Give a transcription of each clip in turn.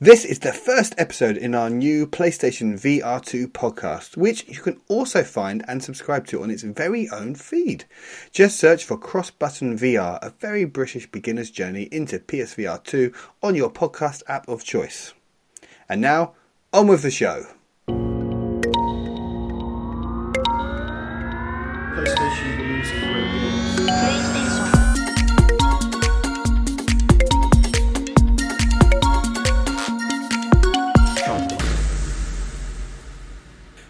This is the first episode in our new PlayStation VR2 podcast, which you can also find and subscribe to on its very own feed. Just search for Cross Button VR, a very British beginner's journey into PSVR 2 on your podcast app of choice. And now, on with the show.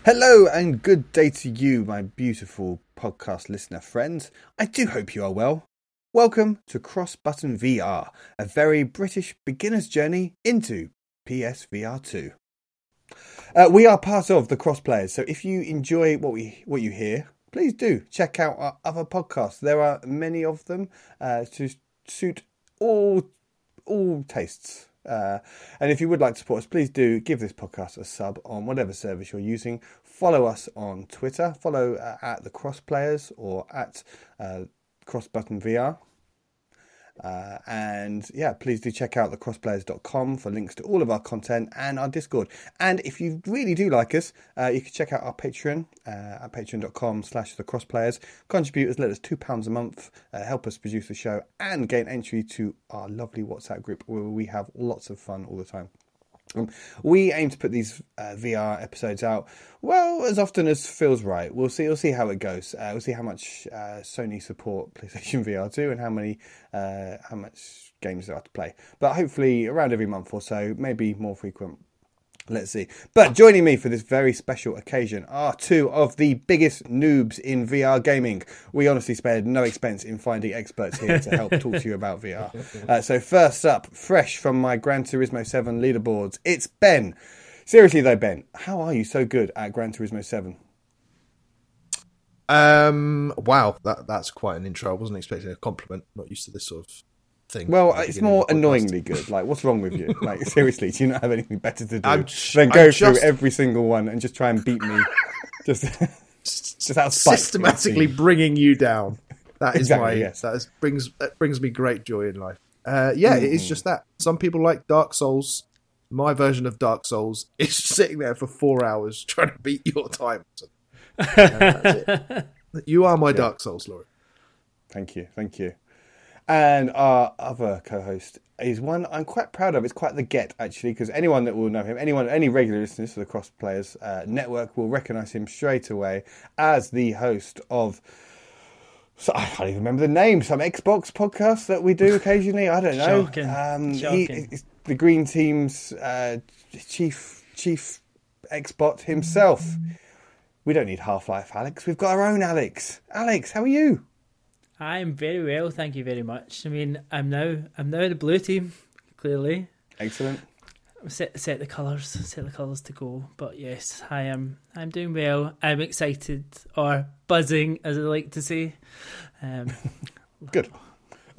Hello and good day to you, my beautiful podcast listener friends. I do hope you are well. Welcome to Cross Button VR, a very British beginner's journey into PSVR 2. Uh, we are part of the Cross Players, so if you enjoy what we what you hear, please do check out our other podcasts. There are many of them uh, to suit all all tastes. Uh, and if you would like to support us, please do give this podcast a sub on whatever service you're using. Follow us on Twitter. Follow uh, at the Cross Players or at uh, Cross Button VR. Uh, and yeah, please do check out thecrossplayers.com for links to all of our content and our Discord. And if you really do like us, uh, you can check out our Patreon uh, at patreon.com slash thecrossplayers. Contribute as little as £2 a month, uh, help us produce the show, and gain entry to our lovely WhatsApp group where we have lots of fun all the time. Um, we aim to put these uh, VR episodes out well as often as feels right. We'll see. We'll see how it goes. Uh, we'll see how much uh, Sony support PlayStation VR two and how many uh, how much games there are to play. But hopefully around every month or so, maybe more frequent. Let's see. But joining me for this very special occasion are two of the biggest noobs in VR gaming. We honestly spared no expense in finding experts here to help talk to you about VR. Uh, so, first up, fresh from my Gran Turismo 7 leaderboards, it's Ben. Seriously, though, Ben, how are you so good at Gran Turismo 7? Um, wow, that that's quite an intro. I wasn't expecting a compliment. Not used to this sort of thing. Well, it's more of the podcast. annoyingly good. Like, what's wrong with you? Like, seriously, do you not have anything better to do I'm than go I'm through just- every single one and just try and beat me? just, just out of spite. systematically bringing you down. That is Exactly, why yes. that is, brings that brings me great joy in life. Uh, yeah, it Mm. is just that. Some people like Dark Souls. My version of Dark Souls is sitting there for four hours trying to beat your time. So, uh, that's it. You are my Dark Souls, Laurie. Thank you, thank you. And our other co-host is one I'm quite proud of. It's quite the get actually, because anyone that will know him, anyone, any regular listeners to the Cross Players uh, Network will recognise him straight away as the host of. So I can't even remember the name. Some Xbox podcast that we do occasionally. I don't know. Shocking. Um, Shocking. it's the Green Team's uh, chief chief Xbot himself. We don't need Half Life Alyx. We've got our own Alex. Alex, how are you? I'm very well, thank you very much. I mean, I'm now I'm now the blue team. Clearly, Excellent. set set the colours, set the colours to go. But yes, I am I'm doing well. I'm excited or buzzing, as I like to say. Um, Good.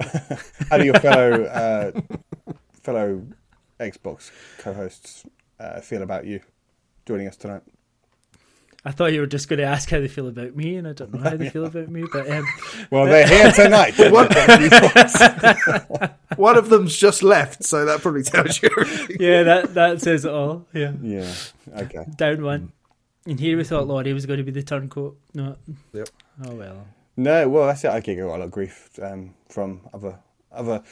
How do your fellow uh, fellow Xbox co-hosts uh, feel about you joining us tonight? I thought you were just going to ask how they feel about me, and I don't know how they feel about me. But um, Well, they're here tonight. One of them's just left, so that probably tells you everything. yeah, that that says it all. Yeah, yeah. Okay. down one. And here we thought Laurie was going to be the turncoat. No. Yep. Oh well. No, well, that's it. I get a lot of grief um, from other other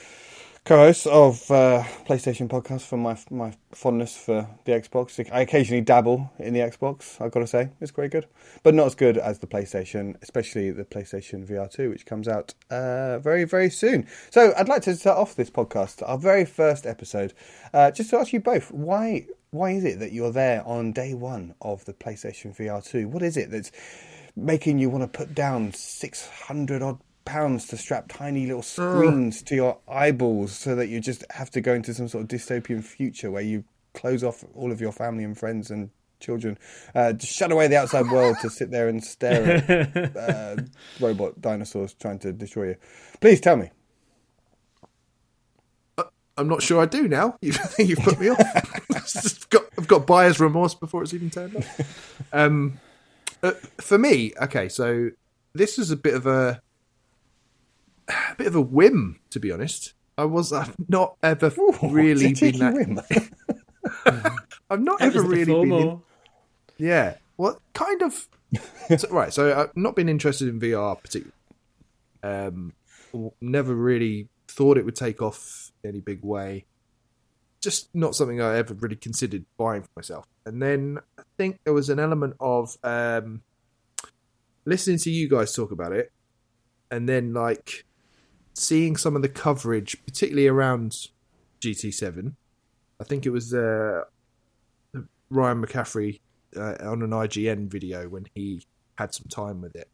co-hosts of uh, PlayStation podcast for my my fondness for the Xbox. I occasionally dabble in the Xbox. I've got to say, it's quite good, but not as good as the PlayStation, especially the PlayStation VR two, which comes out uh, very very soon. So I'd like to start off this podcast, our very first episode, uh, just to ask you both why. Why is it that you're there on day one of the PlayStation VR 2? What is it that's making you want to put down 600 odd pounds to strap tiny little screens to your eyeballs so that you just have to go into some sort of dystopian future where you close off all of your family and friends and children uh, just shut away the outside world to sit there and stare at uh, robot dinosaurs trying to destroy you please tell me I'm not sure I do now. You you've put me off. I've got, I've got buyer's remorse before it's even turned up. Um, uh, for me, okay, so this is a bit of a, a bit of a whim, to be honest. I was I've not ever Ooh, really been that. whim. I've not That ever really been. In- yeah. Well, kind of. so, right. So I've not been interested in VR particularly. Um, never really thought it would take off any big way. Just not something I ever really considered buying for myself. And then I think there was an element of um, listening to you guys talk about it, and then like seeing some of the coverage, particularly around GT7. I think it was uh, Ryan McCaffrey uh, on an IGN video when he had some time with it,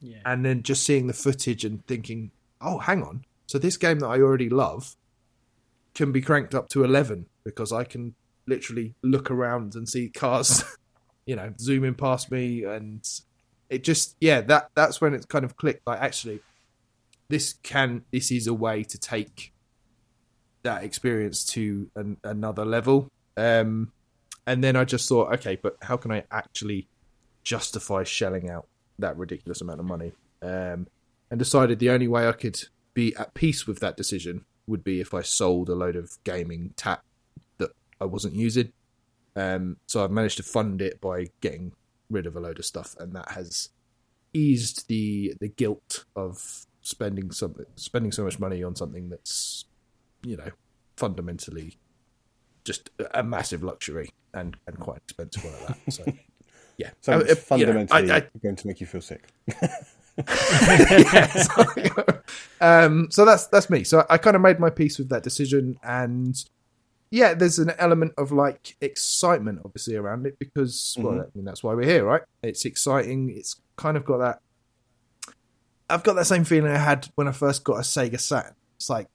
Yeah. and then just seeing the footage and thinking, "Oh, hang on! So this game that I already love can be cranked up to eleven because I can literally look around and see cars, you know, zooming past me, and it just yeah that that's when it's kind of clicked. Like actually, this can this is a way to take that experience to an, another level. Um, and then I just thought, okay, but how can I actually justify shelling out that ridiculous amount of money? Um, and decided the only way I could be at peace with that decision would be if I sold a load of gaming tap that I wasn't using. Um, so I've managed to fund it by getting rid of a load of stuff, and that has eased the the guilt of spending something spending so much money on something that's you know fundamentally just a massive luxury and and quite expensive one at that. So yeah, So Uh, it's uh, you know, fundamentally I- I- going to make you feel sick. yeah, so, um, so that's that's me. So I kind of made my peace with that decision, and yeah, there's an element of like excitement, obviously, around it because well, I mean that's why we're here, right? It's exciting. It's kind of got that. I've got that same feeling I had when I first got a Sega Saturn. It's like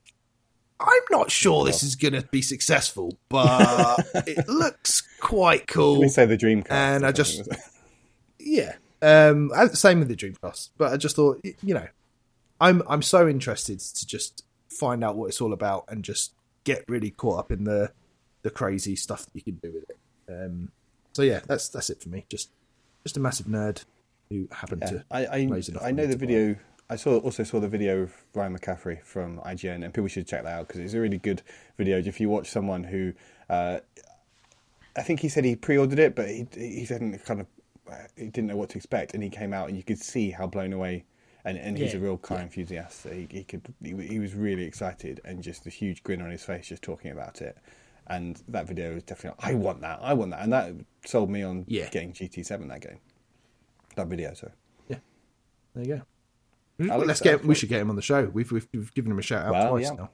I'm not sure this is going to be successful, but it looks quite cool. Let me say the Dreamcast. And I just- Yeah. Um, same with the Dreamcast, but I just thought, you know, I'm I'm so interested to just find out what it's all about and just get really caught up in the the crazy stuff that you can do with it. Um, so yeah, that's that's it for me. Just just a massive nerd who happened Yeah, to. I I, plays enough I know the to buy. video. I saw also saw the video of Ryan McCaffrey from IGN, and people should check that out because it's a really good video. If you watch someone who, uh, I think he said he pre-ordered it, but he he didn't kind of uh, he didn't know what to expect, and he came out and you could see how blown away. And, and he's Yeah, a real car enthusiast. So he, he could he, he was really excited and just a huge grin on his face just talking about it. And that video was definitely I want that I want that, and that sold me on Yeah. getting GT7 that game. That video, so Yeah. There you go. Alex, Let's get. uh, We should get him on the show. We've we've, we've given him a shout out Well, twice yeah. now.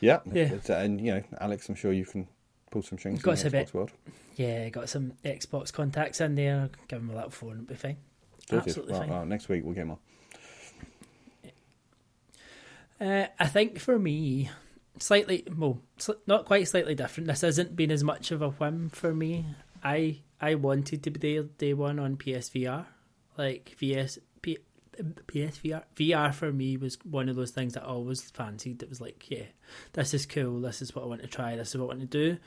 Yeah, Yeah. Uh, and you know, Alex, I'm sure you can pull some strings. Got in to the bit. Xbox world. Yeah, got some Xbox contacts in there. Give him a little phone, it'll be fine. Sorted. Absolutely Well, fine. well, next week we'll get more. Uh, I think for me, slightly, well, sli- not quite slightly different. This hasn't been as much of a whim for me. I I wanted to be day, day one on PSVR, like VS P, PSVR. VR for me was one of those things that I always fancied. It was like, yeah, this is cool. This is what I want to try. This is what I want to do.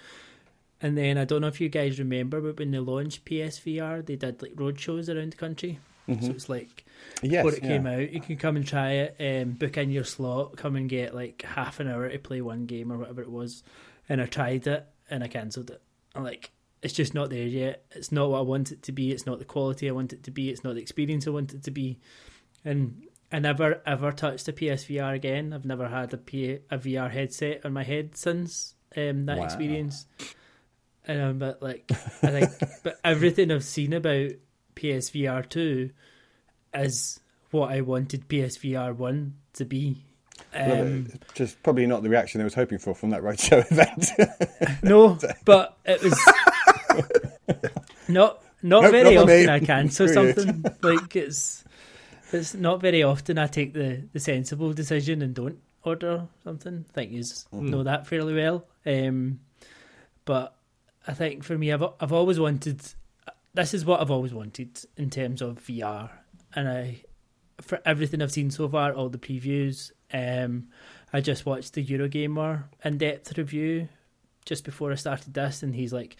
And then I don't know if you guys remember, but when they launched PSVR, they did like road shows around the country. So it's like Yes, before it yeah. came out, you can come and try it, um, book in your slot, come and get like half an hour to play one game or whatever it was. And I tried it and I cancelled it. I'm like, it's just not there yet. It's not what I want it to be. It's not the quality I want it to be. It's not the experience I want it to be. And I never ever touched a PSVR again. I've never had a, P- a VR headset on my head since um, that Wow. experience. And I'm but like, I think, but everything I've seen about PSVR two is what I wanted PSVR one to be. Um, just probably not the reaction I was hoping for from that roadshow event. no, but it was not not Nope, very not often I can. So something. like it's it's not very often I take the, the sensible decision and don't order something. I think you Mm. know that fairly well. Um, but I think for me, I've I've always wanted. This is what I've always wanted in terms of VR, and I for everything I've seen so far, all the previews. Um, I just watched the Eurogamer in depth review just before I started this, and he's like,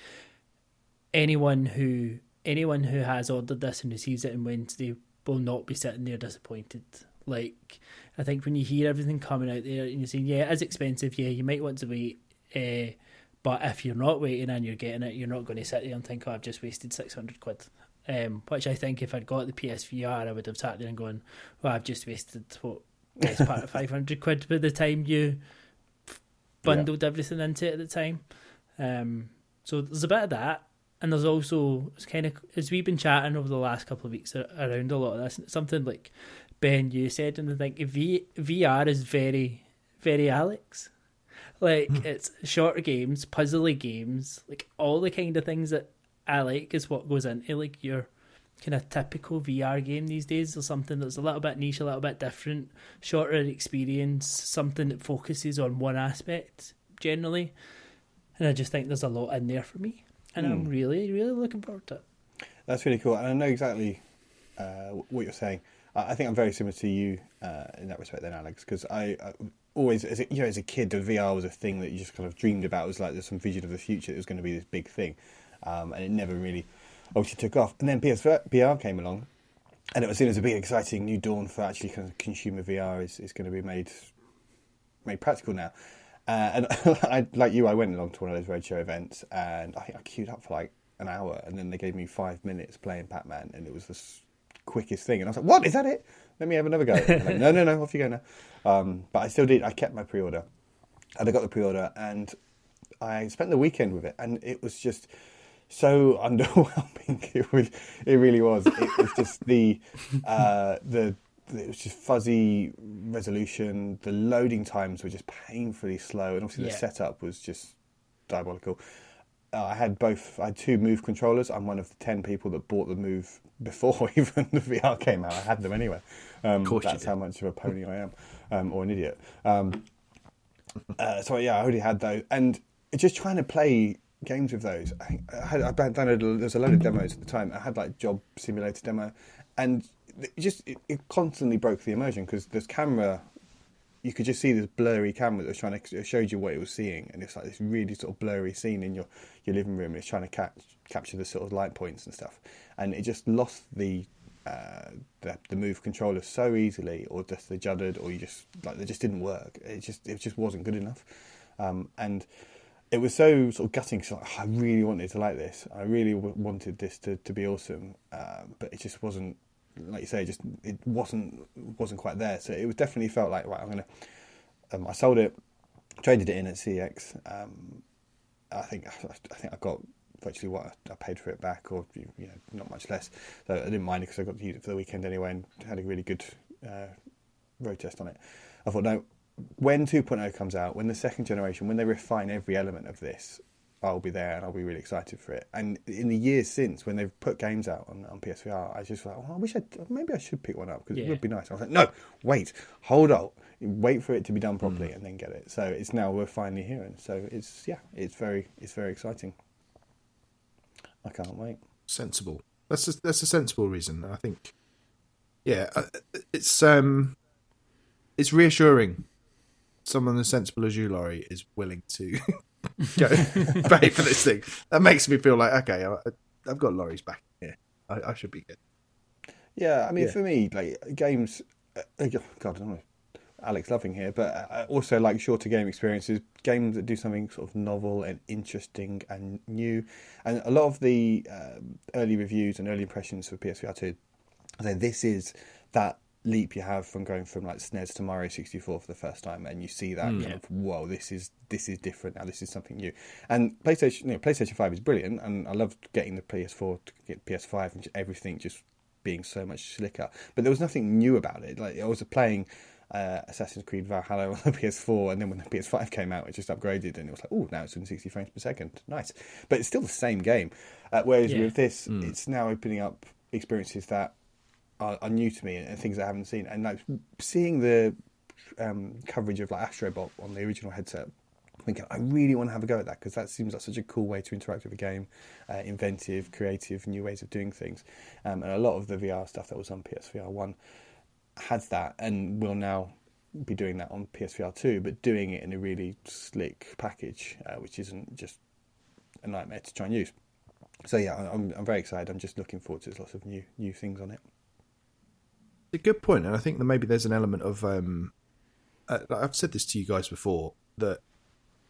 anyone who anyone who has ordered this and receives it on Wednesday will not be sitting there disappointed. Like, I think when you hear everything coming out there and you're saying, yeah, it is expensive, yeah, you might want to wait, uh, But if you're not waiting and you're getting it, you're not going to sit there and think, "Oh, I've just wasted six hundred quid." Um, which I think if I'd got the PSVR, I would have sat there and gone, "Well, I've just wasted what best part of five hundred quid by the time you bundled yeah. everything into it at the time." Um, so there's a bit of that, and there's also it's kind of as we've been chatting over the last couple of weeks around a lot of this. Something like Ben, you said, and I think v, VR is very, very Alex. Like mm. it's short games, puzzly games, like all the kind of things that I like is what goes into like your kind of typical VR game these days, or something that's a little bit niche, a little bit different, shorter experience, something that focuses on one aspect generally. And I just think there's a lot in there for me, and mm. I'm hmm. really, really looking forward to it. That's really cool, and I know exactly uh, what you're saying. I think I'm very similar to you uh, in that respect, then, Alex, because I, I, always, as a, you know, as a kid, the VR was a thing that you just kind of dreamed about. It was like there's some vision of the future. that was going to be this big thing, um, and it never really obviously took off. And then PSVR came along, and it was seen as a big, exciting new dawn for actually kind of consumer VR is, is going to be made made practical now. Uh, and I, like you, I went along to one of those roadshow events, and I I queued up for like an hour, and then they gave me five minutes playing Pac Man, and it was the quickest thing. And I was like, "What is that? It? Let me have another go." like, no, no, no, off you go now. Um, but I still did. I kept my pre-order, and I got the pre-order, and I spent the weekend with it, and it was just so underwhelming. It was, it really was. It was just the uh, the it was just fuzzy resolution. The loading times were just painfully slow, and obviously yeah. the setup was just diabolical. Uh, I had both. I had two Move controllers. I'm one of the ten people that bought the Move before even the VR came out. I had them anyway. Um, that's how much of a pony I am, um, or an idiot. Um, uh, so yeah, I already had those, and just trying to play games with those. I, I had I downloaded. There's a load of demos at the time. I had like Job Simulator demo, and it just it, it constantly broke the immersion because this camera you could just see this blurry camera that was trying to show you what it was seeing, and it's like this really sort of blurry scene in your, your living room. It's trying to catch, capture the sort of light points and stuff, and it just lost the uh, the, the move controller so easily, or just they juddered, or you just like they just didn't work. It just it just wasn't good enough, um, and it was so sort of gutting. Cause like, oh, I really wanted to like this. I really w- wanted this to, to be awesome, uh, but it just wasn't like you say, just it wasn't wasn't quite there. So it was definitely felt like right. I'm gonna. Um, I sold it, traded it in at CeX. Um, I think I think I got virtually what I paid for it back, or you know, not much less. So I didn't mind it because I got to use it for the weekend anyway, and had a really good uh, road test on it. I thought, no, when 2.0 comes out, when the second generation, when they refine every element of this, I'll be there and I'll be really excited for it. And in the years since, when they've put games out on, on PSVR, I just thought, well, I wish I maybe I should pick one up because yeah. it would be nice. I was like, no, wait, hold on, wait for it to be done properly mm. and then get it. So it's now we're finally here, and so it's yeah, it's very it's very exciting. I can't wait. Sensible. That's a, that's a sensible reason. I think. Yeah, uh, it's um, it's reassuring. Someone as sensible as you, Laurie, is willing to go pay for this thing. That makes me feel like okay, I, have got Laurie's back here. I, I, should be good. Yeah, I mean, yeah. for me, like games. Uh, uh God, I don't know. Alex Loving here, but uh, also like shorter game experiences, games that do something sort of novel and interesting and new. And a lot of the um, early reviews and early impressions for PSVR 2 say this is that leap you have from going from like SNES to Mario 64 for the first time, and you see that mm, kind yeah. of whoa, this is this is different now. This is something new. And PlayStation, you know, PlayStation 5 is brilliant, and I loved getting the PS4 to get PS5 and everything just being so much slicker. But there was nothing new about it. Like I was playing. Uh, Assassin's Creed Valhalla on the PS4, and then when the PS5 came out, it just upgraded, and it was like, oh, now it's in 60 frames per second, nice. But it's still the same game. Uh, whereas yeah. with this, mm. it's now opening up experiences that are, are new to me and, things I haven't seen. And like seeing the um, coverage of like Astrobot on the original headset, thinking I really want to have a go at that because that seems like such a cool way to interact with a game, uh, inventive, creative, new ways of doing things. Um, and a lot of the VR stuff that was on PSVR one has that, and will now be doing that on PSVR two, but doing it in a really slick package, uh, which isn't just a nightmare to try and use. So yeah, I'm, I'm very excited. I'm just looking forward to there's lots of new new things on it a good point, and I think that maybe there's an element of um, uh, I've said this to you guys before that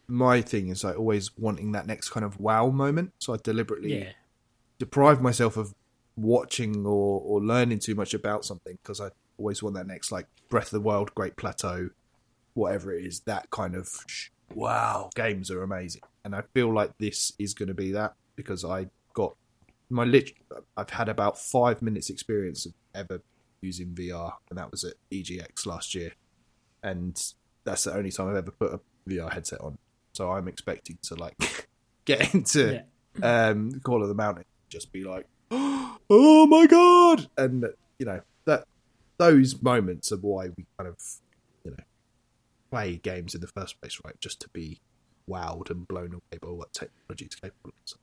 my thing is like always wanting that next kind of wow moment. So I deliberately Yeah. deprive myself of watching or, or learning too much about something because I always want that next like Breath of the Wild, Great Plateau, whatever it is. That kind of sh- wow games are amazing, and I feel like this is going to be that because I got my lit. I've had about five minutes experience of ever using VR, and that was at EGX last year, and that's the only time I've ever put a VR headset on. So I'm expecting to like get into Yeah. um, Call of the Mountain, just be like, oh my god, and you know that those moments are why we kind of you know play games in the first place, right? Just to be wowed and blown away by what technology is capable of. So,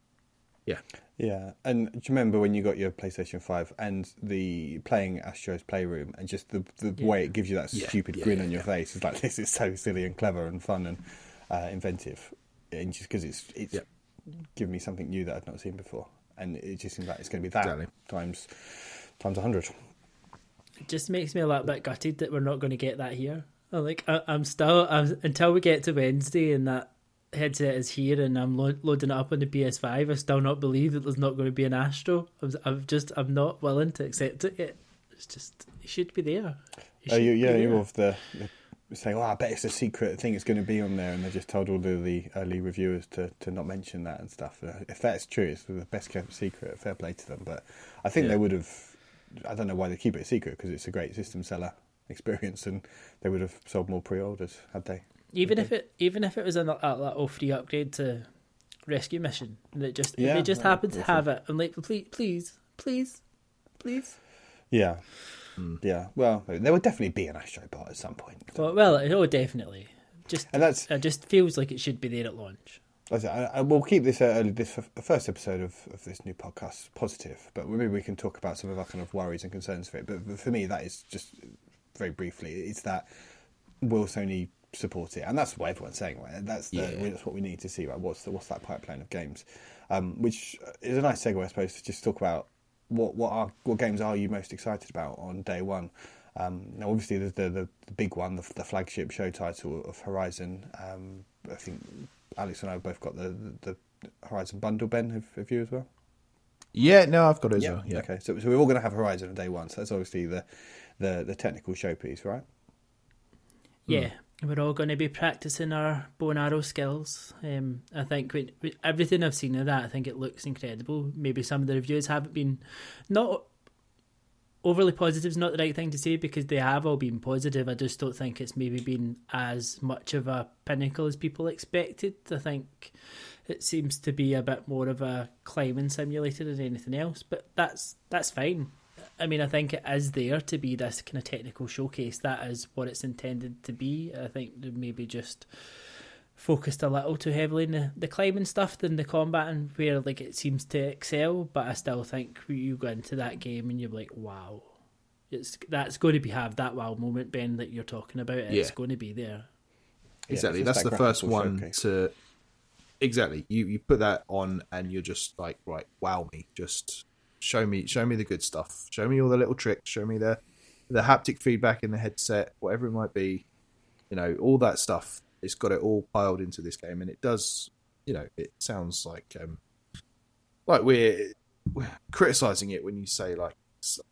Yeah, Yeah, and do you remember when you got your PlayStation Five and the playing Astro's Playroom and just the the Yeah. way it gives you that Yeah, stupid yeah, grin yeah, on your face is like this is so silly and clever and fun and uh, inventive, and just because it's it's Yeah. given me something new that I've not seen before, and it just seems like it's going to be that Exactly. times times a hundred. It just makes me a little bit gutted that we're not going to get that here. Like, I, I'm still I'm, until we get to Wednesday and that headset is here and I'm lo- loading it up on the PS5. I still not believe that there's not going to be an Astro. I'm, I'm just I'm not willing to accept it yet. It's just it should be there. Oh, you, yeah, you're the, the saying, "Oh, I bet it's a secret thing. It's going to be on there," and they just told all the, the early reviewers to, to not mention that and stuff. Uh, If that's true, it's the best kept secret. Fair play to them, but I think Yeah. they would have. I don't know why they keep it a secret because it's a great system seller experience, and they would have sold more pre-orders had they. Even if it even if it was a, a little free upgrade to rescue mission and it just Yeah, they just that would happen to have it i'm like please please please please. Yeah, yeah. Well, there would definitely be an Astrobot at some point, well, well oh definitely. Just and that's it just feels like it should be there at launch. I, I, we'll keep this uh, early, this first episode of, of this new podcast positive, but maybe we can talk about some of our kind of worries and concerns for it. But, but for me, that is just very briefly, it's that will Sony support it, and that's what everyone's saying. Right? That's the, Yeah. that's what we need to see. Right? What's the, what's that pipeline of games? Um, which is a nice segue, I suppose, to just talk about what what are what games are you most excited about on day one. Um, now, obviously, there's the, the the big one, the, the flagship show title of Horizon. Um, I think Alex and I both got the, the, the Horizon bundle. Ben, have, have you as well? yeah, no, I've got it as well. Yeah, Okay, so, so we're all going to have Horizon on day one. So that's obviously the the, the technical showpiece, right? yeah we're all going to be practicing our bow and arrow skills um, i think with, with everything i've seen of that i think it looks incredible maybe some of the reviews haven't been not overly positive is not the right thing to say because they have all been positive. I just don't think it's maybe been as much of a pinnacle as people expected. I think it seems to be a bit more of a climbing simulator than anything else, but that's that's fine. I mean, I think it is there to be this kind of technical showcase. That is what it's intended to be. I think maybe just focused a little too heavily in the, the climbing stuff than the combat and where like it seems to excel. But I still think you go into that game and you're like, wow, it's that's going to be have that wow moment, Ben, that you're talking about. It's Yeah. going to be there. exactly. it's That's that the first one showcase. to exactly. You you put that on, and you're just like, right, wow me, just show me, show me the good stuff. Show me all the little tricks. Show me the the haptic feedback in the headset, whatever it might be. You know, all that stuff. It's got it all piled into this game, and it does. You know, it sounds like um, like we're, we're criticizing it when you say like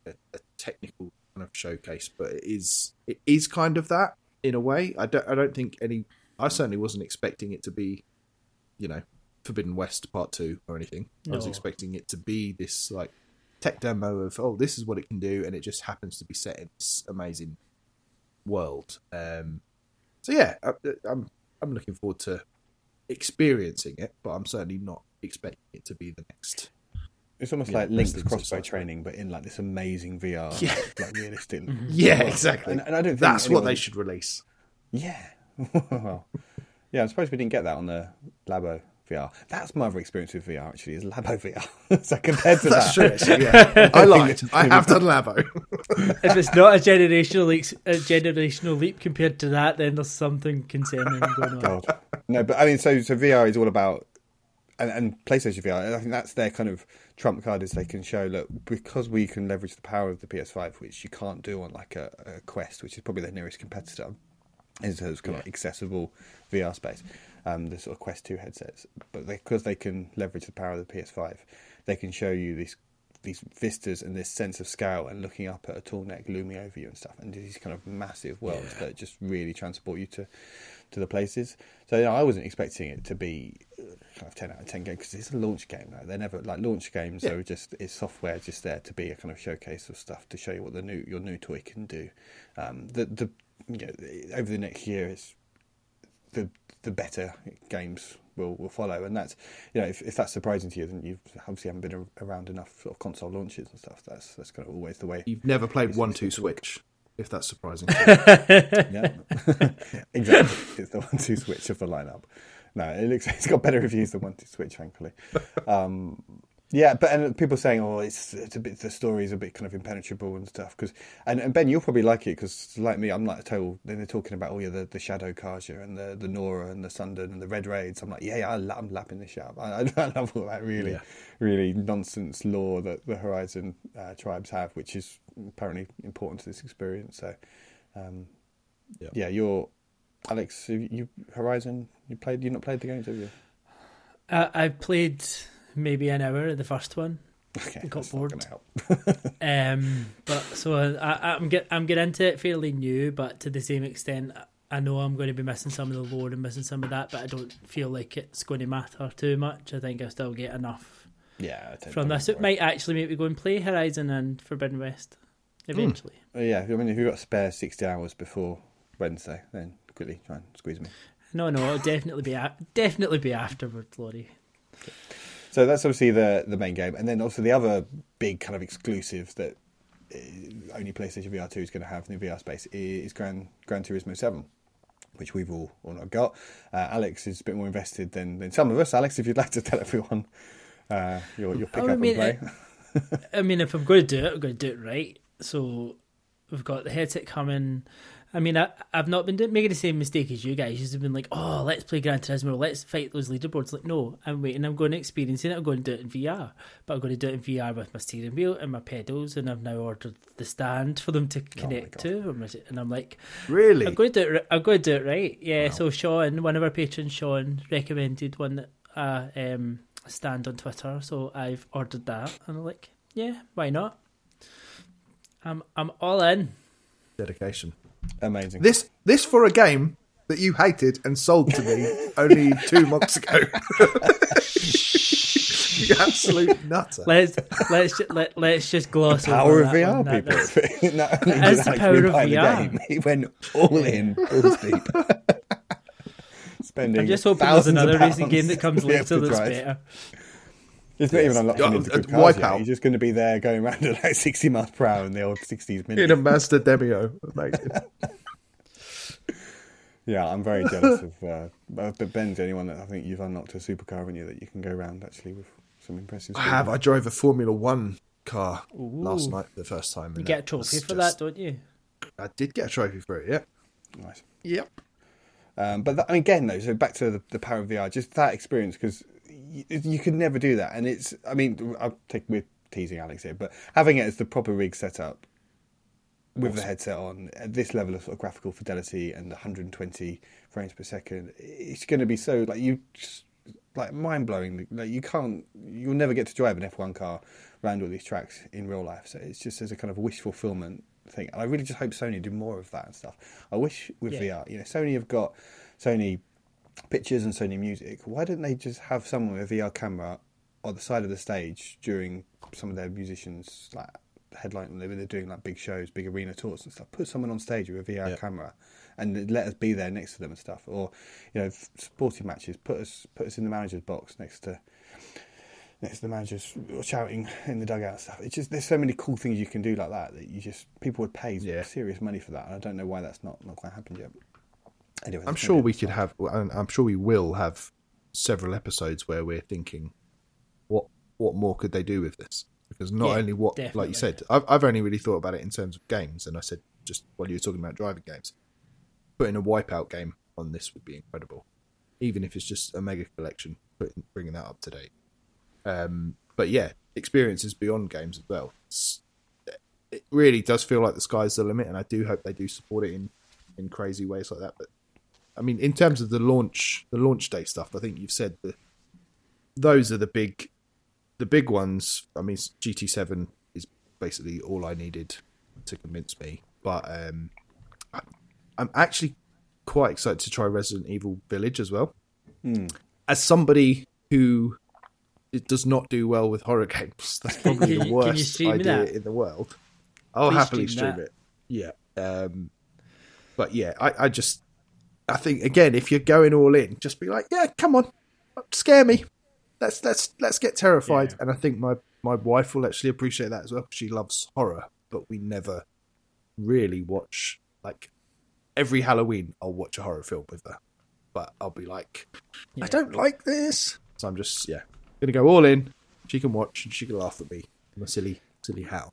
a, a technical kind of showcase, but it is it is kind of that in a way. I don't I don't think any. I certainly wasn't expecting it to be, you know, Forbidden West Part Two or anything. I was No. expecting it to be this like tech demo of oh this is what it can do, and it just happens to be set in this amazing world. Um, so yeah, I, I'm I'm looking forward to experiencing it, but I'm certainly not expecting it to be the next. It's almost Yeah, like best linked things crossbow since training, but in like this amazing VR, Yeah. like realistic. Yeah, world. exactly. And, and I don't think That's what they should release. Yeah. well, yeah, I'm surprised we didn't get that on the Labo VR. That's my other experience with VR, actually, is Labo VR. so compared to That's that, true. Yeah. I lied. I have done Labo. if it's not a generational leap, a generational leap compared to that, then there's something concerning going on. God. No, but I mean, so so VR is all about, and, and PlayStation VR. I think that's their kind of trump card is they can show look because we can leverage the power of the PS5, which you can't do on like a, a Quest, which is probably their nearest competitor. Is those kind of accessible VR space, um, the sort of Quest Two headsets, but because they, can leverage the power of the PS5, they can show you these these vistas and this sense of scale and looking up at a Tallneck looming over you and stuff, and these kind of massive worlds Yeah. that just really transport you to to the places. So you know, I wasn't expecting it to be uh, kind of ten out of ten game because it's a launch game. They're never like launch games. Yeah. They're just it's software just there to be a kind of showcase of stuff to show you what the new your new toy can do. Um, the the you know, over the next year, it's the the better games will, will follow, and that's you know if, if that's surprising to you, then you obviously haven't been a- around enough sort of console launches and stuff. That's that's kind of always the way. You've never played one two switch, if that's surprising. Yeah, exactly. It's the one two switch of the lineup. No, it looks it's got better reviews than one two switch, thankfully. Um, yeah, but and people saying, oh, it's it's a bit the story's a bit kind of impenetrable and stuff. Because and, and Ben, you'll probably like it because like me, I'm like a total. Then they're talking about oh yeah, the, the Shadow Carja and the the Nora and the Sundom and the Red Raids. I'm like, yeah, yeah I, la- I'm lapping this shit up. I, I love all that really, Yeah. really nonsense lore that the Horizon uh, tribes have, which is apparently important to this experience. So. Um, Yeah. yeah, you're Alex. You, you Horizon. You played. You not played the games, have you? I, I played maybe an hour of the first one, Okay, Got bored. um, but so I, I'm get I'm getting into it fairly new, but to the same extent, I know I'm going to be missing some of the lore and missing some of that, but I don't feel like it's going to matter too much. I think I still get enough Yeah, from this. It might actually make me go and play Horizon and Forbidden West eventually. Uh, yeah, I mean, if you've got spare sixty hours before Wednesday, then quickly try and squeeze me. No, no, it'll definitely be a- definitely be afterwards, Laurie. So that's obviously the the main game, and then also the other big kind of exclusive that uh, only PlayStation VR Two is going to have in the VR space is Gran Gran Turismo Seven, which we've all all not got. Uh, Alex is a bit more invested than than some of us. Alex, if you'd like to tell everyone uh, your your pick Oh, I up mean, and play. I mean, if I'm going to do it, I'm going to do it right. So we've got the headset coming. I mean, I, I've not been doing, making the same mistake as you guys. You've been like, oh, let's play Gran Turismo, let's fight those leaderboards. Like, no, I'm waiting. I'm going to experience it. I'm going to do it in VR. But I'm going to do it in VR with my steering wheel and my pedals. And I've now ordered the stand for them to connect God. to. And I'm like, really? I'm going to do it. I'm going to do it right. Yeah. So Sean, one of our patrons, Sean, recommended one that uh, um, stand on Twitter. So I've ordered that, and I'm like, yeah, why not? I'm I'm all in. Dedication. Amazing. This this for a game that you hated and sold to me only two months ago. you absolute nutter. Let's let's ju- let, let's just gloss power over of that VR, one. That- that's- people. Not only That is did the power of rebuy the VR. game, he went all in, balls deep. Spending I'm just hoping there's another racing game that comes to be able later that's better. He's not even unlocked Yeah, into uh, good cars yet. Wipeout. He's just going to be there going around at like 60 miles per hour in the old 60s In a Mazda Demio. Amazing. Yeah, I'm very jealous of. Uh, but Ben's the only one that I think you've unlocked a supercar, haven't you? That you can go around actually with some impressive. I have. I drove a Formula One car last night for the first time. You get a trophy for just- that, don't you? I did get a trophy for it. Yeah. Nice. Yep. Um, but that, I mean, again, though, so back to the, the power of VR, just that experience because you, you could never do that, and it's. I mean, I'll take we're teasing Alex here, but having it as the proper rig setup with the headset on at this level of, sort of graphical fidelity and 120 frames per second, it's going to be so like you just like mind blowing. Like you can't, you'll never get to drive an F1 car around all these tracks in real life. So it's just as a kind of wish fulfillment thing. And I really just hope Sony do more of that and stuff. I wish with Yeah. VR, you know, Sony have got Sony pictures and Sony music. Why don't they just have someone with a VR camera on the side of the stage during some of their musicians like headline when they're doing like big shows, big arena tours and stuff. Put someone on stage with a VR Yeah. camera and let us be there next to them and stuff. Or you know, sporting matches. Put us put us in the manager's box next to next to the managers shouting in the dugout and stuff. It's just there's so many cool things you can do like that that you just people would pay Yeah. serious money for that. And I don't know why that's not not quite happened yet. Anyway, I'm sure we could have, and I'm sure we will have several episodes where we're thinking, what what more could they do with this? Because not Yeah, only what, like you said, I've I've only really thought about it in terms of games, and I said just while you were talking about driving games, putting a Wipeout game on this would be incredible, even if it's just a mega collection, putting bringing that up to date. Um, but yeah, experiences beyond games as well. It's, it really does feel like the sky's the limit, and I do hope they do support it in in crazy ways like that. But I mean, in terms of the launch, the launch day stuff, I think you've said that those are the big, the big ones. I mean, GT Seven is basically all I needed to convince me. But um, I, I'm actually quite excited to try Resident Evil Village as well. As somebody who it does not do well with horror games, that's probably the you- can you worst idea in the world. I'll Please happily stream stream it. Yeah. Um, but yeah, I, I just, I think again, if you're going all in, just be like, yeah, come on, scare me. Let's let's let's get terrified. Yeah. And I think my my wife will actually appreciate that as well. She loves horror, but we never really watch like every Halloween. I'll watch a horror film with her, but I'll be like, I don't like this. So I'm just yeah, gonna go all in. She can watch and she can laugh at me. I'm a silly silly Hal.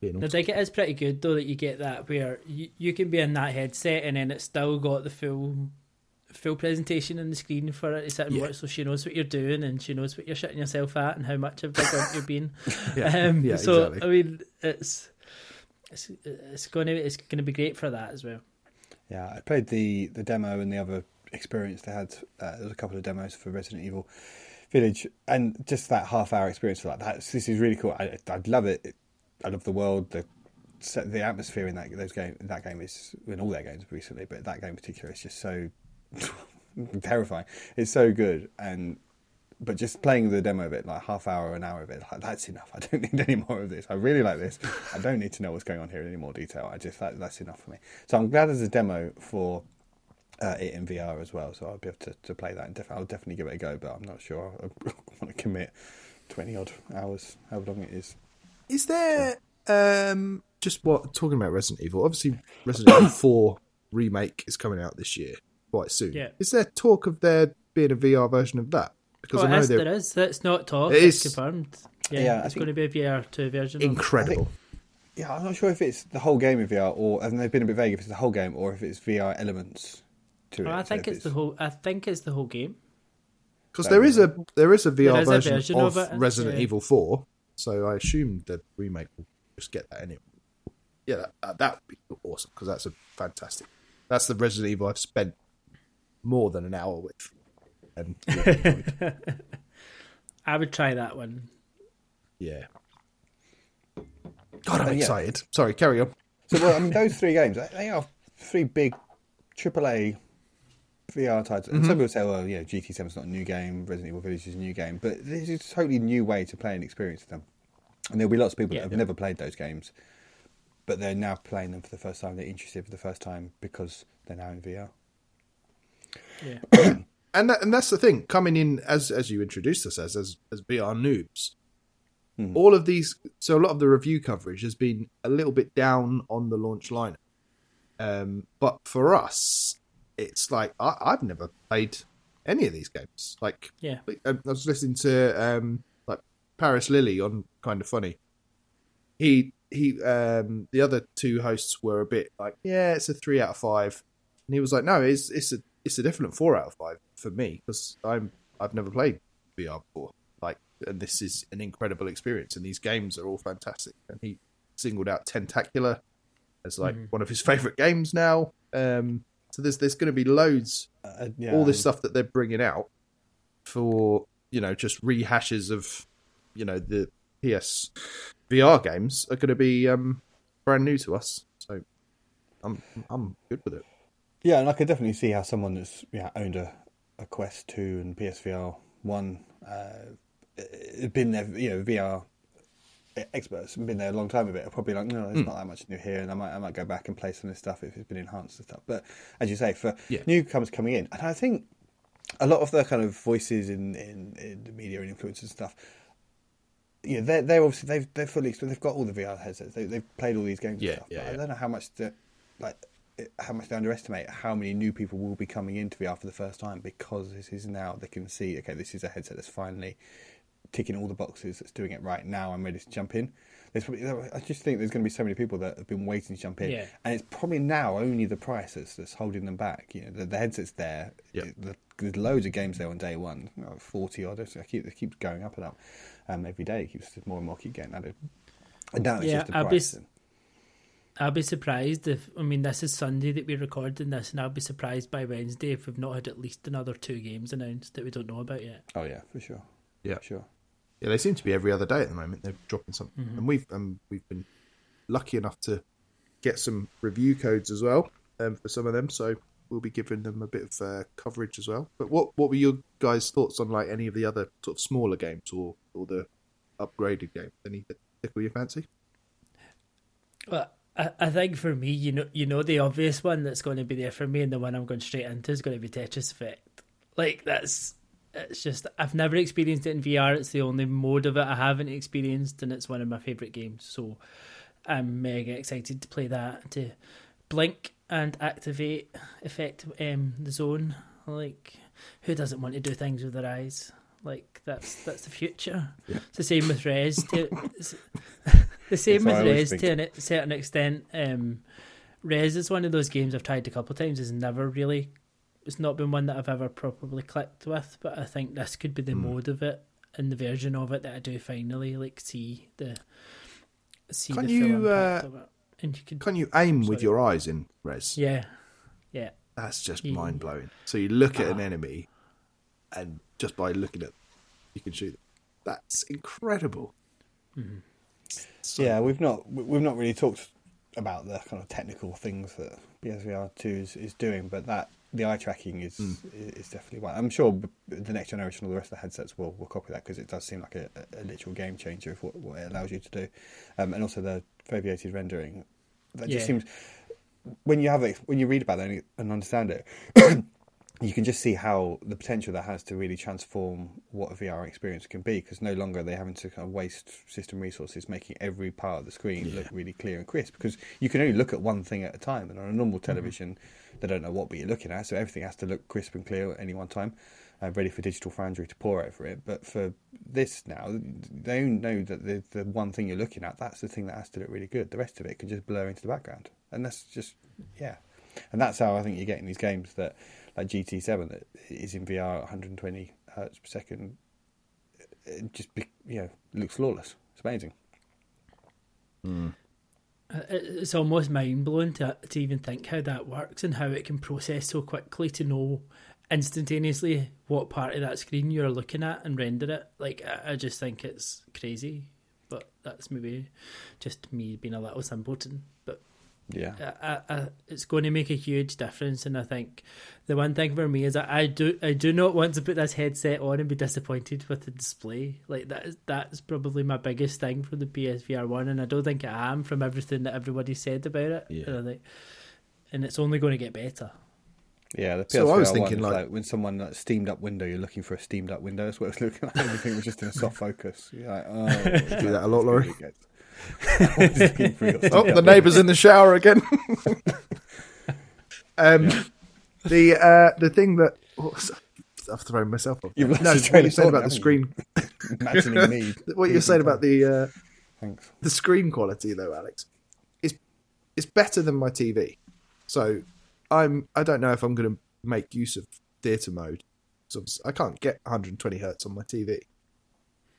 Being I all- think it is pretty good though that you get that where you, you can be in that headset and then it's still got the full full presentation on the screen for it to sit and Yeah. watch so she knows what you're doing and she knows what you're shitting yourself at and how much of a big you're being. Yeah, Um, yeah, so exactly. I mean it's it's it's gonna it's gonna be great for that as well. Yeah, I played the the demo and the other experience they had. Uh, there was a couple of demos for Resident Evil Village, and just that half hour experience for like that. This is really cool. I I love it. I love the world. The set- the atmosphere in that those game that game is in all their games recently, but that game in particular is just so terrifying. It's so good and. But just playing the demo of it, like half hour, an hour of it, like, that's enough. I don't need any more of this. I really like this. I don't need to know what's going on here in any more detail. I just that, that's enough for me. So I'm glad there's a demo for uh, it in VR as well. So I'll be able to, to play that. And def- I'll definitely give it a go. But I'm not sure I want to commit twenty odd hours, however long it is. Is there um just what talking about Resident Evil? Obviously, Resident Evil Four remake is coming out this year, quite soon. Yeah. Is there talk of there being a VR version of that? Because Oh, I know yes, there is. That's not talk. It it's is. confirmed. Yeah, Yeah, it's going to be a VR two version. of it. incredible. Yeah, I'm not sure if it's the whole game in VR or and they've been a bit vague if it's the whole game or if it's VR elements to it. Oh, I think if it's the whole. I think it's the whole game. Because there is a there is a VR is a version, version of, of it, Resident yeah. Evil Four, so I assume the remake will just get that anyway. Yeah, that that would be awesome because that's a fantastic. That's the Resident Evil I've spent more than an hour with. And I would try that one. yeah, God, I'm Uh, yeah. excited. Sorry, carry on. So well, I mean, those three games they- they are three big AAA VR titles. And some people say, well, yeah, GT7 is not a new game, Resident Evil Village is a new game, but this is a totally new way to play and experience them. And there'll be lots of people Yeah. that have never played those games, but they're now playing them for the first time. They're interested for the first time because they're now in VR. Yeah. and that, and that's the thing coming in as as you introduced us as as, as VR noobs. All of these, so a lot of the review coverage has been a little bit down on the launch lineup. Um, but for us, it's like I, I've never played any of these games. Like, Yeah. I was listening to um, like Parris Lilly on Kind of Funny. He he, um, the other two hosts were a bit like, yeah, it's a three out of five, and he was like, no, it's it's a it's a definite four out of five for me because I'm I've never played VR before. Like, and this is an incredible experience, and these games are all fantastic. And he singled out Tentacular as like one of his favorite games now. Um, so there's there's going to be loads Uh, yeah, all this stuff that they're bringing out for you know just rehashes of you know the PS VR games are going to be um, brand new to us. So I'm I'm good with it. Yeah, and I could definitely see how someone that's yeah owned a, a Quest two and PSVR one, uh, been there, you know, VR experts and been there a long time with it are probably like, no, Hmm. there's not that much new here, and I might I might go back and play some of this stuff if it's been enhanced and stuff. But as you say, for Yeah. newcomers coming in, and I think a lot of the kind of voices in in, in the media and influencers and stuff. Yeah, they're they're obviously they've they're fully they've got all the VR headsets. They, they've played all these games Yeah, and stuff. yeah, but yeah. I don't know how much the like how much they underestimate how many new people will be coming into VR for the first time because this is now they can see okay this is a headset that's finally ticking all the boxes that's doing it right now I'm ready to jump in there's probably, I just think there's going to be so many people that have been waiting to jump in Yeah. and it's probably now only the price that's, that's holding them back you know the, the headset's there Yeah. the, there's loads of games there on day one 40 odd I keep, it keeps going up and up um, every day it keeps more and more keep getting added and now it's Yeah, just the I'll be price s- I'll be surprised if I mean this is Sunday that we're recording this, and I'll be surprised by Wednesday if we've not had at least another two games announced that we don't know about yet. Oh yeah, for sure. Yeah. Sure. Yeah, they seem to be every other day at the moment. They're dropping something, Mm-hmm. and we've um, we've been lucky enough to get some review codes as well um, for some of them. So we'll be giving them a bit of uh, coverage as well. But what what were your guys' thoughts on like any of the other sort of smaller games or or the upgraded games? Any that tickle your fancy? Well, I, I think for me, you know, you know, the obvious one that's going to be there for me, and the one I'm going straight into is going to be Tetris Effect. Like that's, it's just I've never experienced it in VR. It's the only mode of it I haven't experienced, and it's one of my favorite games. So I'm mega excited to play that. To blink and activate effect um, the zone. Like who doesn't want to do things with their eyes? Like that's that's the future. It's the same with Rez. To, the same with Rez think. to a certain extent. Um, Rez is one of those games I've tried a couple of times. It's never really, it's not been one that I've ever properly clicked with. But I think this could be the Hmm. mode of it and the version of it that I do finally like see the see Can the you, full impact uh, of it. And you could, Can you aim with your eyes in Rez? yeah, yeah. That's just Yeah. mind blowing. So you look at an Ah. enemy, and just by looking at, you can shoot them. That's incredible. So- yeah, we've not we- we've not really talked about the kind of technical things that PSVR two is, is doing, but that the eye tracking is is definitely one. I'm sure the next generation, all the rest of the headsets will, will copy that because it does seem like a, a literal game changer of what, what it allows you to do, um, and also the foveated rendering. That just Yeah. seems when you have it when you read about it and understand it. you can just see how the potential that has to really transform what a VR experience can be because no longer are they having to kind of waste system resources making every part of the screen look really clear and crisp because you can only look at one thing at a time and on a normal television they don't know what you're looking at so everything has to look crisp and clear at any one time uh, ready for digital foundry to pore over it but for this now they know that the, the one thing you're looking at that's the thing that has to look really good the rest of it can just blur into the background and that's just yeah and that's how I think you're getting these games that like GT7 that is in VR at 120 hertz per second. It just be, you know looks flawless. It's amazing. Uh, it- It's almost mind blowing to to even think how that works and how it can process so quickly to know instantaneously what part of that screen you're looking at and render it. Like I, just think it's crazy, but that's maybe just me being a little simpleton. But Yeah, I, I, I, it's going to make a huge difference, and I think the one thing for me is that I do I do not want to put this headset on and be disappointed with the display. Like that is that's probably my biggest thing for the PSVR one, and I don't think I am from everything that everybody said about it. Yeah. And, I think, and it's only going to get better. yeah. The PSVR So I was thinking, like- like, when someone like, steamed up window, you're looking for a steamed up window. That's what it's looking like. Everything was just in a soft focus. You're like, oh, Do that a lot, Laurie. Oh, oh, the neighbour's in the shower again. um, the uh, the thing that was- I've thrown myself off. You've no, what you said about the screen. Imagining me. What you're saying about the uh, Thanks. the screen quality though, Alex, is is better than my TV. So I'm I don't know if I'm going to make use of theatre mode. So I can't get 120 hertz on my TV,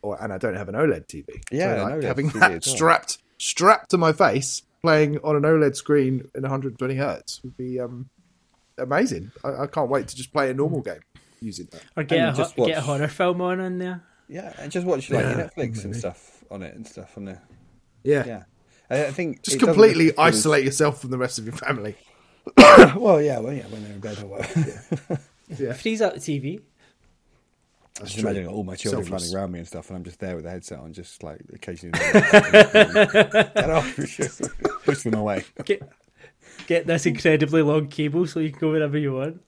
or and I don't have an OLED TV. Yeah, so an like OLED having TV that as well. strapped strapped to my face, playing on an OLED screen in 120 hertz would be um amazing. I, I can't wait to just play a normal game using that. Or get And a just ho- get a horror film on in there. Yeah, and just watch like Yeah, Netflix and stuff on it and stuff on there. Yeah, Yeah, I, I think just completely look as isolate yourself from the rest of your family. Well, yeah, well, yeah, when they're in bed or whatever. Yeah, Freeze out the TV. I that's just true. imagine all my children Selfless. running around me and stuff, and I'm just there with the headset on, just like occasionally get off, push them away. Get get this incredibly long cable so you can go wherever you want.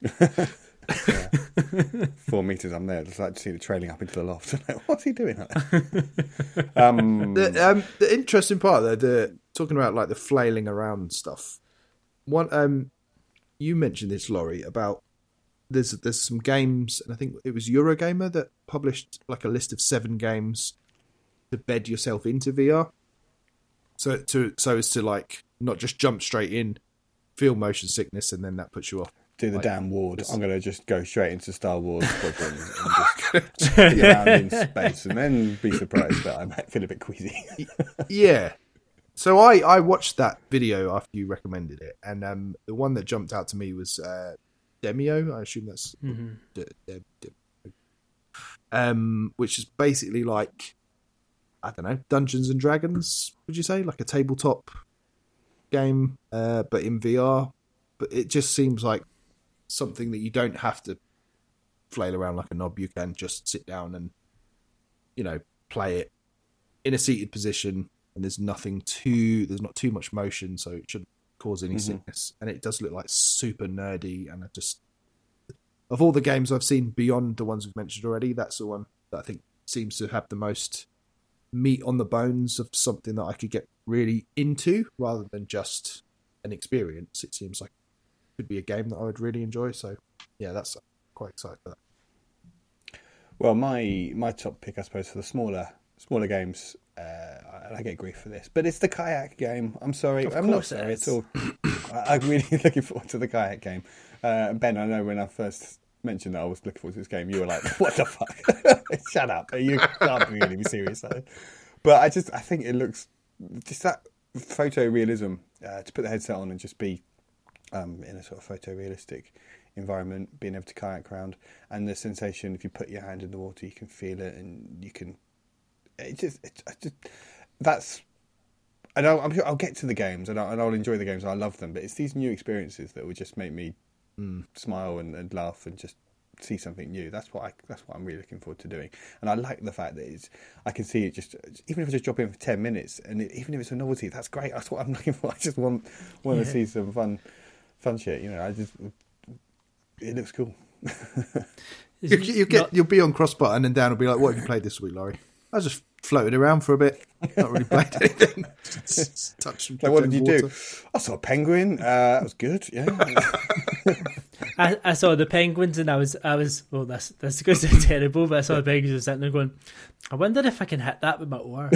Four meters, I'm there, just like to see it trailing up into the loft. Like, What's he doing? um, The, um, the interesting part though, the talking about like the flailing around stuff. One, um, you mentioned this, Laurie, about there's there's some games, and I think it was Eurogamer that published like a list of seven games to bed yourself into VR. So to so as to like not just jump straight in, feel motion sickness, and then that puts you off. do the like, damn ward. I'm going to just go straight into Star Wars and just be around in space, and then be surprised that I might feel a bit queasy. Yeah. so I I watched that video after you recommended it, and um, the one that jumped out to me was uh, Demeo. I assume that's Mhm. D- D- D- um, which is basically like I don't know Dungeons and Dragons. Would you say like a tabletop game, uh, but in VR? But it just seems like something that you don't have to flail around like a knob. You can just sit down and you know play it in a seated position, and there's nothing too there's not too much motion, so it shouldn't cause any Mhm. sickness. And it does look like super nerdy, and I just of all the games I've seen beyond the ones we've mentioned already, that's the one that I think seems to have the most meat on the bones of something that I could get really into rather than just an experience. It seems like it could be a game that I would really enjoy. So yeah, that's quite excited for that. Well, my my top pick, I suppose, for the smaller smaller games, uh, and I get grief for this, but it's the kayak game. I'm sorry, Of I'm not sorry at all. I- I'm really looking forward to the kayak game. Uh, ben, I know when I first mentioned that I was looking forward to this game, you were like, "What the fuck? Shut up! You can't really be serious." though." But I just, I think it looks just that photorealism uh, to put the headset on and just be um, in a sort of photorealistic environment, being able to kayak around, and the sensation if you put your hand in the water, you can feel it, and you can. It just, it, I just that's. I know I'm sure I'll get to the games and I'll, and I'll enjoy the games. I love them, but it's these new experiences that will just make me hmm. smile and, and laugh and just see something new. That's what I. That's what I'm really looking forward to doing. And I like the fact that it's. I can see it just even if I just drop in for ten minutes, and it, even if it's a novelty, that's great. That's what I'm looking for. I just want want Yeah. to see some fun, fun shit. You know, I just. It looks cool. You, you get Not- you'll be on cross button and Dan will be like, "What have you played this week, Laurie?" I was just floated around for a bit, not really played anything. Just touch some Like, what did you water. do? I saw a penguin. Uh, that was good. Yeah. I, I saw the penguins and I was I was well that's that's is going to sound terrible but I saw the penguins and sitting there going I wonder if I can hit that with my oar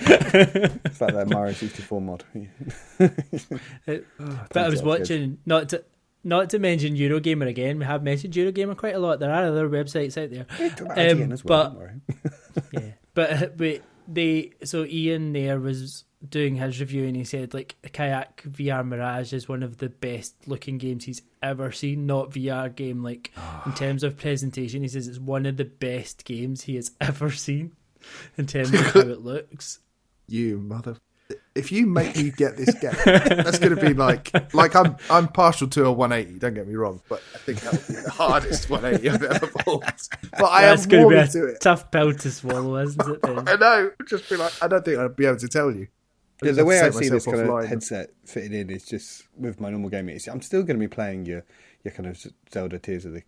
it's like that Mario 64 mod. It- but I was Sounds good. watching not to not to mention Eurogamer again. We have mentioned Eurogamer quite a lot. There are other websites out there. Um, well, but- yeah but but they so Ian there was doing his review and he said like Kayak VR Mirage is one of the best looking games he's ever seen. Not VR game like in terms of presentation he says it's one of the best games he has ever seen in terms of how it looks. You mother! If you make me get this game, that's going to be like like I'm I'm partial to a 180. Don't get me wrong, but I think that would be the hardest 180 I've ever pulled. But I That's am going to be a to it. tough pill to swallow isn't it Ben? I know. Just be like, I don't think I'd be able to tell you. Yeah, the way I see this kind of headset fitting in is just with my normal gaming. I'm still going to be playing your your kind of Zelda Tears of the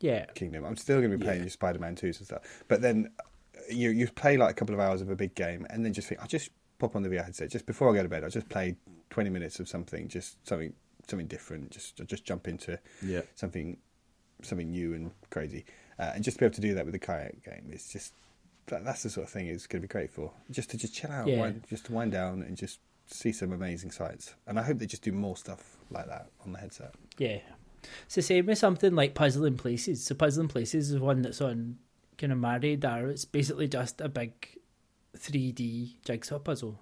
yeah Kingdom. I'm still going to be playing your Spider-Man 2s and stuff. But then uh, you you play like a couple of hours of a big game, and then just think I'll just pop on the VR headset just before I go to bed. I'll just play 20 minutes of something, just something something different. Just I'll just jump into Yeah. something something new and crazy, uh, and just to be able to do that with the kayak game, it's just that, that's the sort of thing it's going to be great for. Just to just chill out, Yeah. wind, just to wind down and just see some amazing sights. And I hope they just do more stuff like that on the headset. Yeah. It's the same with something like Puzzling Places. So Puzzling Places is one that's on kind of my radar. It's basically just a big 3D jigsaw puzzle.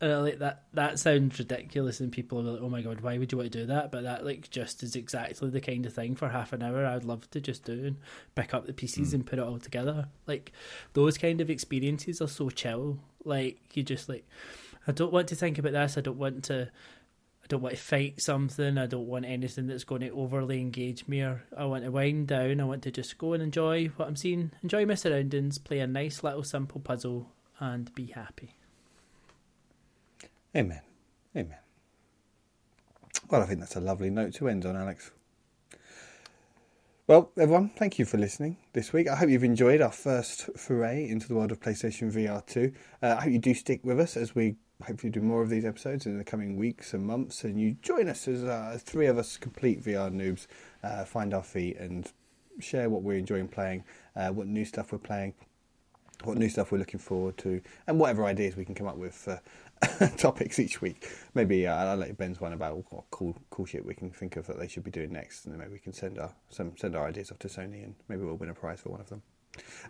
And I like that that sounds ridiculous and people are like, Oh my god, why would you want to do that? But that like just is exactly the kind of thing for half an hour I'd love to just do and pick up the pieces hmm. and put it all together. Like those kind of experiences are so chill. Like you just like I don't want to think about this, I don't want to I don't want to fight something. I don't want anything that's going to overly engage me. Or I want to wind down. I want to just go and enjoy what I'm seeing, enjoy my surroundings, play a nice little simple puzzle, and be happy. Amen. Amen. Well, I think that's a lovely note to end on, Alex. Well, everyone, thank you for listening this week. I hope you've enjoyed our first foray into the world of PlayStation VR 2. Uh, I hope you do stick with us as we hopefully do more of these episodes in the coming weeks and months, and you join us as uh, three of us complete VR noobs, uh, find our feet and share what we're enjoying playing, uh, what new stuff we're playing, what new stuff we're looking forward to, and whatever ideas we can come up with for topics each week. Maybe uh, I'll let Ben's one about what cool cool shit we can think of that they should be doing next, and then maybe we can send our some send our ideas off to Sony, and maybe we'll win a prize for one of them.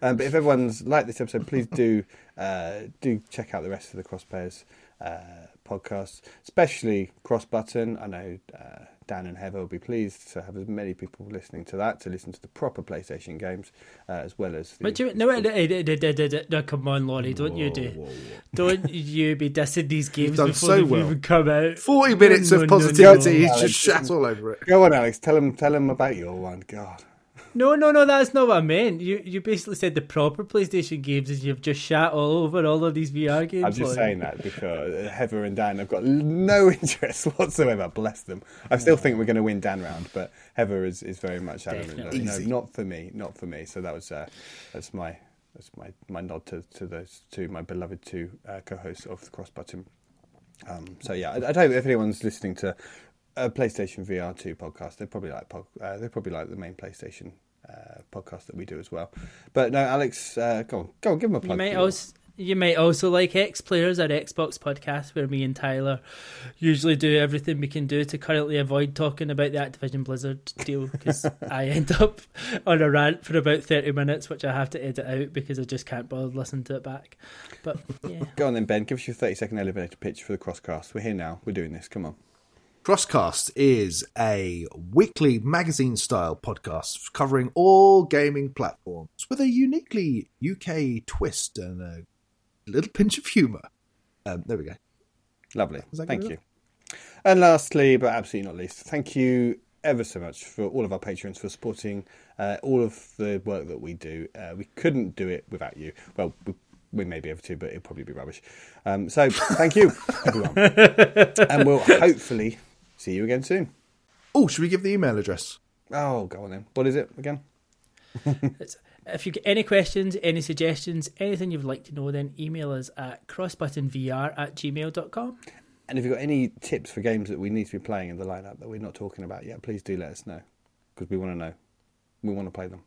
Um, but if everyone's liked this episode, please do uh, do check out the rest of the Crossplayers uh, podcasts, especially Cross Button. I know uh, Dan and Heather will be pleased to have as many people listening to that to listen to the proper PlayStation games uh, as well as. The, But you, no, no, no, no, no, no, no, come on, Laurie, don't you do, don't you be dissing these games done before so they've well. even come out. 40 minutes No, of no, no, positivity. no. He's just shat all over it. Go on, Alex. Tell them. Tell them about your one. God. No, no, no, that's not what I meant. You you basically said the proper PlayStation games is you've just shat all over all of these VR games. I'm just Laurie. saying that because Heather and Dan have got no interest whatsoever. Bless them. I still think we're going to win Dan round, but Heather is, is very much adamant. Definitely. No, Easy. not for me. Not for me. So that was uh, that's my that's my, my nod to, to those two my beloved two uh, co-hosts of the Cross Button. Um, so yeah, I, I don't know if anyone's listening to a PlayStation VR two podcast. They probably like uh, they probably like the main PlayStation uh, podcast that we do as well. But no, Alex, uh, go on, go on, give them a plug. You might also you might also like X Players, our Xbox podcast, where me and Tyler usually do everything we can do to currently avoid talking about the Activision Blizzard deal because I end up on a rant for about thirty minutes, which I have to edit out because I just can't bother listening to it back. But yeah, Go on then, Ben. Give us your 30 second elevator pitch for the Crosscast. We're here now. We're doing this. Come on. Crosscast is a weekly magazine style podcast covering all gaming platforms with a uniquely UK twist and a little pinch of humour. Um, there we go. Lovely. Thank you. And lastly, but absolutely not least, thank you ever so much for all of our patrons for supporting uh, all of the work that we do. Uh, we couldn't do it without you. Well, we, we may be able to, but it'll probably be rubbish. Um, so thank you, everyone. and we'll hopefully see you again soon. Oh, should we give the email address? Oh, go on then. What is it again? if you get any questions, any suggestions, anything you'd like to know, then email us at crossbuttonvr at gmail.com. And if you've got any tips for games that we need to be playing in the lineup that we're not talking about yet, please do let us know because we want to know. We want to play them.